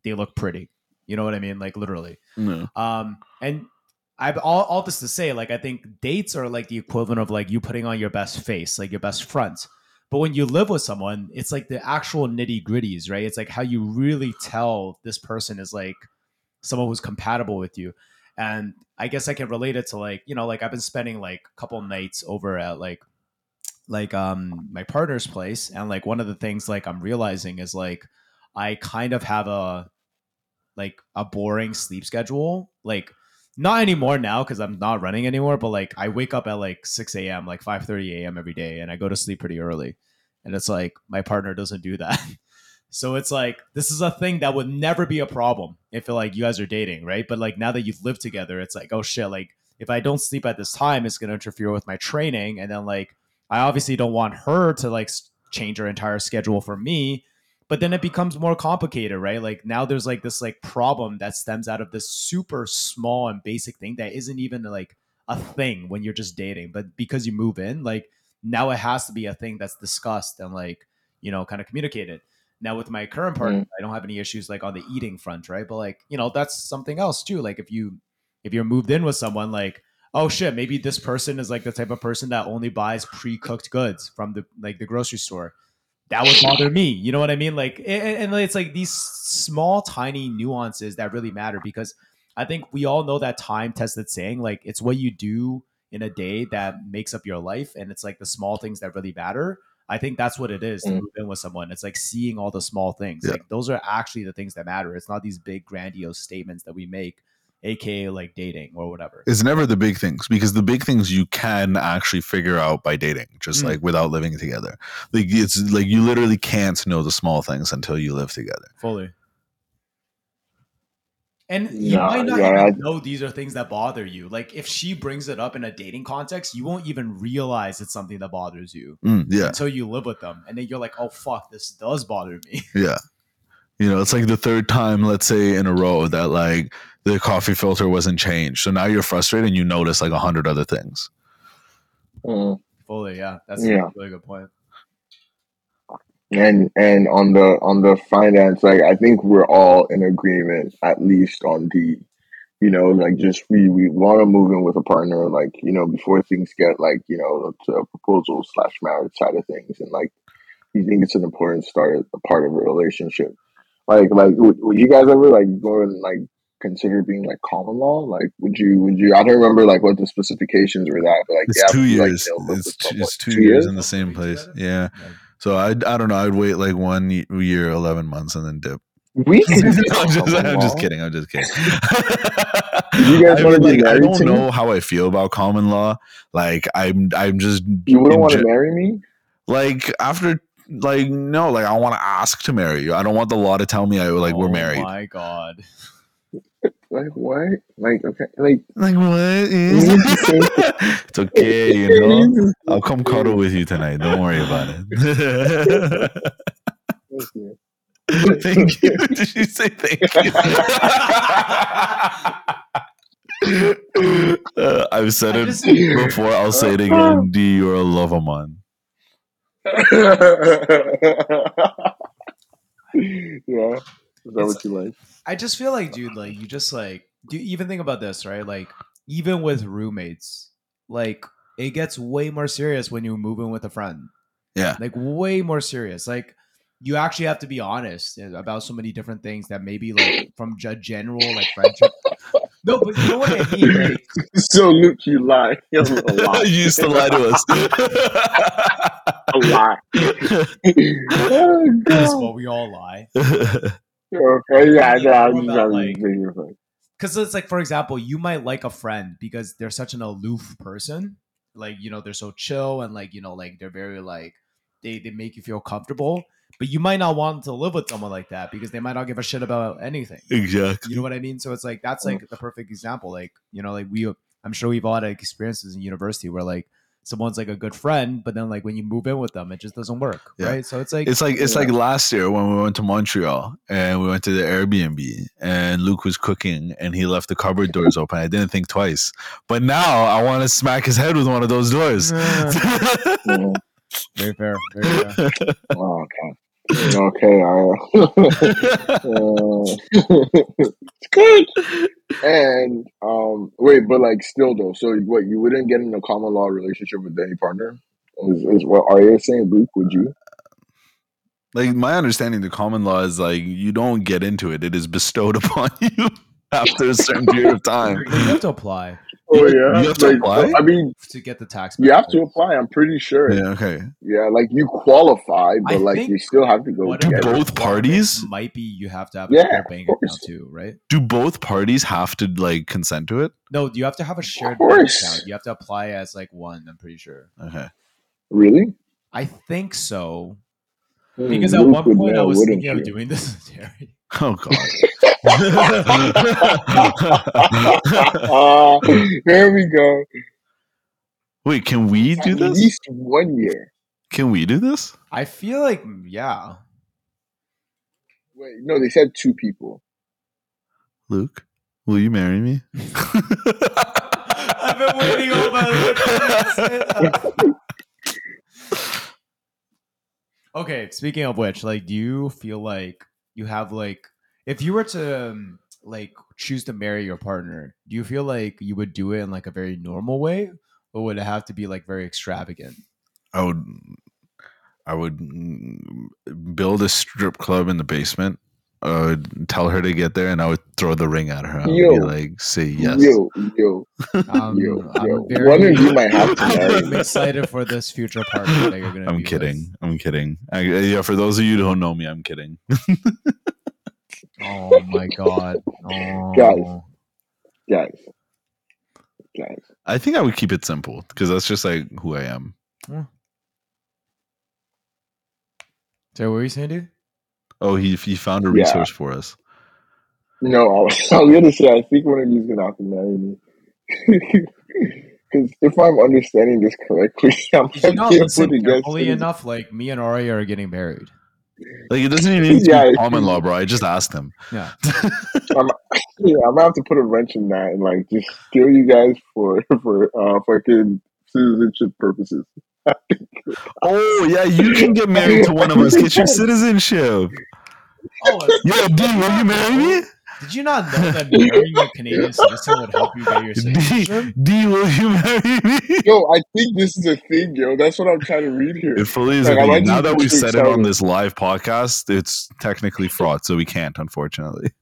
they look pretty. You know what i mean? Like literally. No. um, and I've all, all this to say, like I think dates are like the equivalent of like you putting on your best face, like your best front. But when you live with someone, it's like the actual nitty gritties, right? It's like how you really tell this person is like someone who's compatible with you. And I guess I can relate it to like, you know, like I've been spending like a couple nights over at like like um my partner's place and like one of the things like I'm realizing is like I kind of have a like a boring sleep schedule. Like not anymore now because I'm not running anymore, but like I wake up at like 6 a.m., like 5:30 a.m. every day, and I go to sleep pretty early. And it's like my partner doesn't do that. <laughs> so it's like this is a thing that would never be a problem if like you guys are dating, right? But like now that you've lived together, it's like, oh shit, like if I don't sleep at this time, it's gonna interfere with my training. And then like I obviously don't want her to like change her entire schedule for me but then it becomes more complicated right like now there's like this like problem that stems out of this super small and basic thing that isn't even like a thing when you're just dating but because you move in like now it has to be a thing that's discussed and like you know kind of communicated Now with my current hmm. partner, I don't have any issues like on the eating front, right? But like, you know, that's something else too. Like if you if you're moved in with someone like oh shit, maybe this person is like the type of person that only buys pre-cooked goods from the like the grocery store. That would bother me. You know what I mean? Like and, and it's like these small tiny nuances that really matter because I think we all know that time tested saying like it's what you do in a day that makes up your life and it's like the small things that really matter. I think that's what it is to Mm. move in with someone. It's like seeing all the small things. Yeah. Like those are actually the things that matter. It's not these big grandiose statements that we make, aka like dating or whatever. It's never the big things because the big things you can actually figure out by dating, just Mm. like without living together. Like it's like you literally can't know the small things until you live together. Fully. And you Nah, might not yeah, even I- know these are things that bother you. Like if she brings it up in a dating context, you won't even realize it's something that bothers you Mm, yeah, until you live with them, and then you're like, "Oh fuck, this does bother me." yeah. You know, it's like the third time, let's say in a row, that like the coffee filter wasn't changed. So now you're frustrated and you notice like a hundred other things. Mm. Fully, yeah, that's Yeah. a really good point. and and on the on the finance like i think we're all in agreement at least on the you know like just we we want to move in with a partner like you know before things get like you know to a proposal slash marriage side of things and like you think it's an important start a part of a relationship like like would, would you guys ever like go and like consider being like common law like would you would you i don't remember like what the specifications were that but like It's you have two to, like, years. you it's two, it's two, years, in the same place. Yeah. Yeah. So I I don't know. I'd wait like one year, eleven months, and then dip. we <laughs> could do I'm just, I'm just kidding. I'm just kidding. <laughs> You guys I wanna mean, be like, I don't to me? know how I feel about common law. Like I'm, I'm just You wouldn't want to ge- marry me? like after like no, like I want to ask to marry you. I don't want the law to tell me I like we're Oh married. my god. Like what? Like okay, like Like what? you need to say <laughs> it's okay, you <laughs> know. I'll come cuddle with you tonight. Don't worry about it. Thank you. <laughs> thank you. Did you say thank you? uh, I've said it before. I'll say it again. D, you're a lover man. yeah. Is that It's- what you like? I just feel like, dude, like you just like do you even think about this, right? Like even with roommates, like it gets way more serious when you move in with a friend. Yeah. Like way more serious. Like you actually have to be honest eh, about so many different things that maybe like <laughs> from a general like friendship. No, but you know what I mean. Like, <laughs> So Luke, you lie. You lie. <laughs> you used to lie to us. A lie. oh, that's what we all lie. Okay, yeah, Yeah, yeah. I'm more just about, having like- a video for it. because it's like for example you might like a friend because they're such an aloof person like you know they're so chill and like you know like they're very like they they make you feel comfortable but you might not want to live with someone like that because they might not give a shit about anything exactly. you know what i mean so it's like that's like the perfect example like you know like we i'm sure we've all had experiences in university where like someone's like a good friend but then like when you move in with them it just doesn't work Yeah. right so it's like It's like it's Yeah. like last year when we went to Montreal and we went to the Airbnb and Luke was cooking and he left the cupboard doors open. I didn't think twice, but now I want to smack his head with one of those doors. Mhm. <laughs> very fair very fair <laughs> Oh, okay. Okay, all right. <laughs> Uh, it's <laughs> good. And um, wait, but like still though, so what you wouldn't get in a common law relationship with any partner? Is, is what Arya saying, Luke? Would you? like my understanding, the common law is like you don't get into it; it is bestowed <laughs> upon you after a certain period of time. You have to apply Oh yeah, you have to Like, apply? I mean, to get the tax you have to apply. I'm pretty sure. Yeah, Okay. Yeah, like you qualify, but I like you still have to go Do get about it. both parties- might be you have to have Yeah, a shared bank account too, right? Do both parties have to like consent to it? No, you have to have a shared bank account. You have to apply as like one. I'm pretty sure. Okay. Really? I think so Hmm, because at one would point I was wouldn't thinking of doing this <laughs> with Terry. Oh god. <laughs> There we go. Wait, can we do At this? At least one year. Can we do this? I feel like yeah. Wait, no, they said two people. Luke, will you marry me? <laughs> <laughs> I've been waiting all my life to say that. Okay, speaking of which, like, do you feel like you have like, if you were to um, like choose to marry your partner, do you feel like you would do it in like a very normal way, or would it have to be like very extravagant? I would, I would mm, build a strip club in the basement. I would tell her to get there, and I would throw the ring at her. I would Yo. be like, "Say yes." Yo, yo, <laughs> Um, yo, I'm yo. very- One of you might have to I'm excited for this future partner that you're gonna. I'm be kidding. I'm kidding. I, yeah, for those of you who don't know me, I'm kidding. <laughs> Oh my god. Oh. Guys. Guys. Guys. I think I would keep it simple because that's just like who I am. So what were you saying, dude? Oh, he he found a Yeah. resource for us. No, I was, <laughs> I was gonna say I think one of you's gonna have to marry me. <laughs> Because if I'm understanding this correctly, <laughs> I'm Did you not not listen put carefully against enough? Like me and Ari are getting married. Like it doesn't even need to Yeah. be common law, bro. I just asked him. Yeah. Yeah, I'm gonna have to put a wrench in that and like just steal you guys for for uh fucking citizenship purposes. <laughs> Oh yeah, you can get married to one of us. Get your citizenship. Oh, Yeah, D, will you marry me? did you not know that marrying a Canadian citizen would help you get your D, citizenship? D, will you marry me? Yo, I think this is a thing, yo. That's what I'm trying to read here. It fully is. a Like, I Now that we've said it on this live podcast, it's technically fraud, so we can't, unfortunately. <laughs>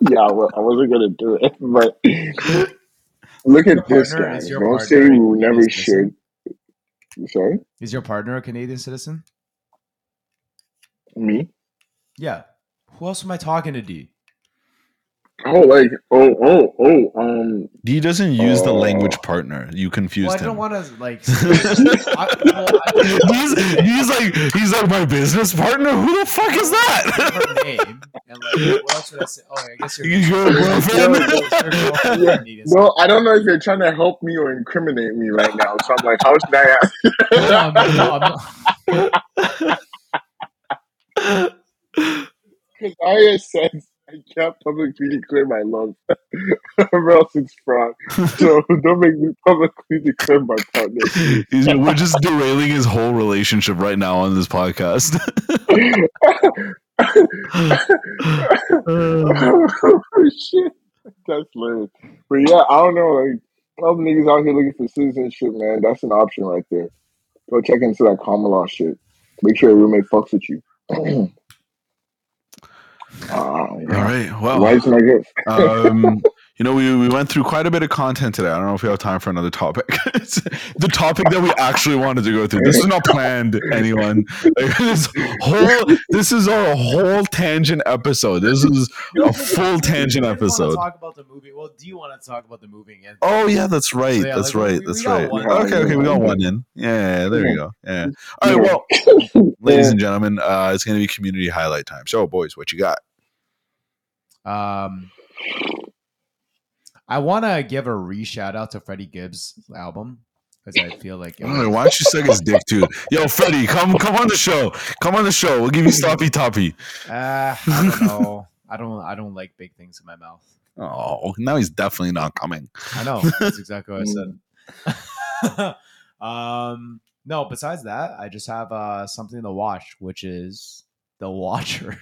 Yeah, well, I wasn't gonna do it, but look Your at this guy. is your Don't say a we never Canadian share. citizen? Sorry, Is your partner a Canadian citizen? me? Yeah. Who else am I talking to, D? Oh, like oh oh oh um. He doesn't use the language partner. You confused Well, I him. don't want to like. <laughs> I, well, I, he's, he's like he's like my business partner. Who the fuck is that? her name and like what else would I say? Oh, I guess your He's your girlfriend. Your girlfriend is Canadian I don't know if you're trying to help me or incriminate me right now. So I'm like, how should I ask? No, I'm, no, I'm not. <laughs> Because Arya says I can't publicly declare my love, <laughs> or else it's fraud. So <laughs> don't make me publicly declare my partner. He's, we're just derailing his whole relationship right now on this podcast. oh <laughs> shit, that's hilarious. But yeah, I don't know. Like all the niggas out here looking for citizenship, man. That's an option right there. Go check into that common law shit. Make sure your roommate fucks with you. <clears throat> Ah, All right. Well, Why is my gift? um, <laughs> you know, we, we went through quite a bit of content today. I don't know if we have time for another topic. It's <laughs> the topic that we actually wanted to go through. This is not planned, anyone. Like, <laughs> this whole this is our whole tangent episode. This is a full tangent Want to episode. talk about the movie? Well, do you want to talk about the movie again? Oh yeah, that's right. So, yeah, that's like, right. we that's got right. one. Okay, okay, we got Yeah. one in. Yeah, yeah, there you go. Yeah. All Yeah. Well, <coughs> ladies and gentlemen, uh, it's going to be community highlight time. So, boys, what you got? Um, I want to give a re shout out to Freddie Gibbs' album because I feel like it All right, was, why don't you suck his dick too? Yo, Freddie, come come on the show. Come on the show. We'll give you <laughs> stoppy toppy. uh, I don't know. I don't. I don't like big things in my mouth. Oh, now he's definitely not coming. I know. <laughs> That's exactly what I said. <laughs> um, no. Besides that, I just have uh something to watch, which is The Watcher.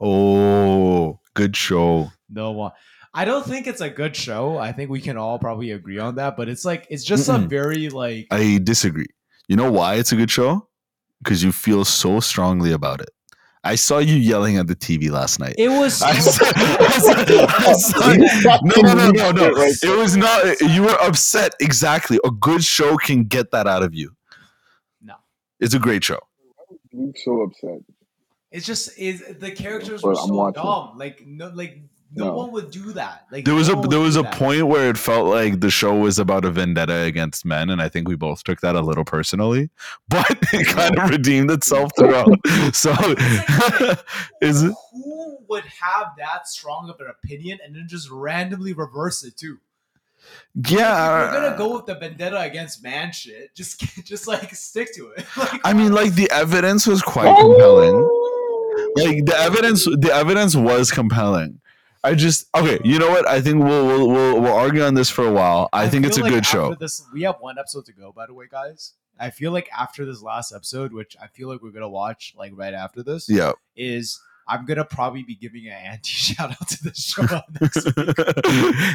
Oh, good show. No one. I don't think it's a good show. I think we can all probably agree on that. But it's like it's just a Mm-mm. very like I disagree. You know why it's a good show? Because you feel so strongly about it. I saw you yelling at the TV last night. it was. I saw- <laughs> I saw- I saw- <laughs> no, no, no, no, no. It was not. You were upset. Exactly. A good show can get that out of you. No. It's a great show. I'm so upset. It's just is the characters were so dumb. Like no, like no, No. one would do that. Like There was no a there was a that. point where it felt like the show was about a vendetta against men, and I think we both took that a little personally. <laughs> But it kind of redeemed itself throughout. <laughs> So, <laughs> is it? Who would have that strong of an opinion and then just randomly reverse it too? Yeah. If you're gonna uh, go with the vendetta against man shit. Just, just like stick to it. Like, I mean, like the evidence was quite oh! compelling. Like the evidence, the evidence was compelling. I just okay. You know what? I think we'll we'll we'll, we'll argue on this for a while. I, think it's a like good show. This, we have one episode to go, by the way, guys. I feel like after this last episode, which I feel like we're gonna watch like right after this, Yeah. is I'm gonna probably be giving an anti <laughs> shout out to this show <laughs> next week.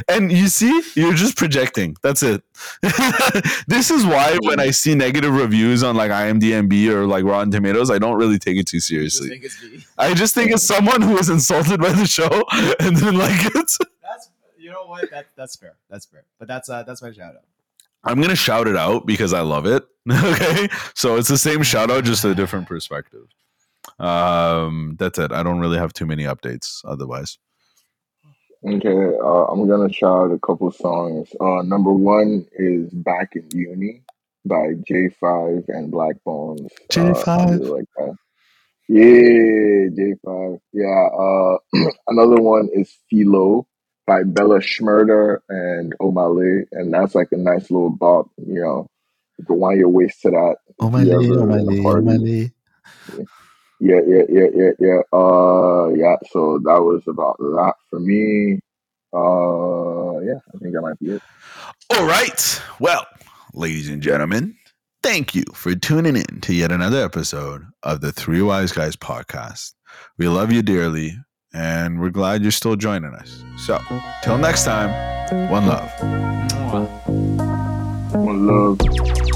and you see, you're just projecting. That's it. <laughs> this is why when I see negative reviews on like IMDb or like Rotten Tomatoes, I don't really take it too Just seriously. think it's me. I just think it's someone who is insulted by the show and then like it. That's you know what that that's fair. That's fair. But that's uh that's my shout out. I'm gonna shout it out because I love it. okay, so it's the same shout out, just a different perspective. Um, that's it. I don't really have too many updates otherwise. Okay, uh, I'm gonna shout out a couple songs. Uh, number one is "Back in Uni" by J5 and Black Bones. Uh, I J5? really like that. Yeah, J5. Yeah. Uh, <clears throat> another one is "Philo" by Bella Shmurda and Omah Lay, and that's like a nice little bop. You know, you can wind your waist to that. Oh my lady, my lady, my lady. Yeah, yeah, yeah, yeah, yeah. Uh, yeah. So that was about that for me. Uh, yeah, I think that might be it. All right. Well, ladies and gentlemen, thank you for tuning in to yet another episode of the Three Wise Guys podcast. We love you dearly, and we're glad you're still joining us. So, till next time, one love. One love.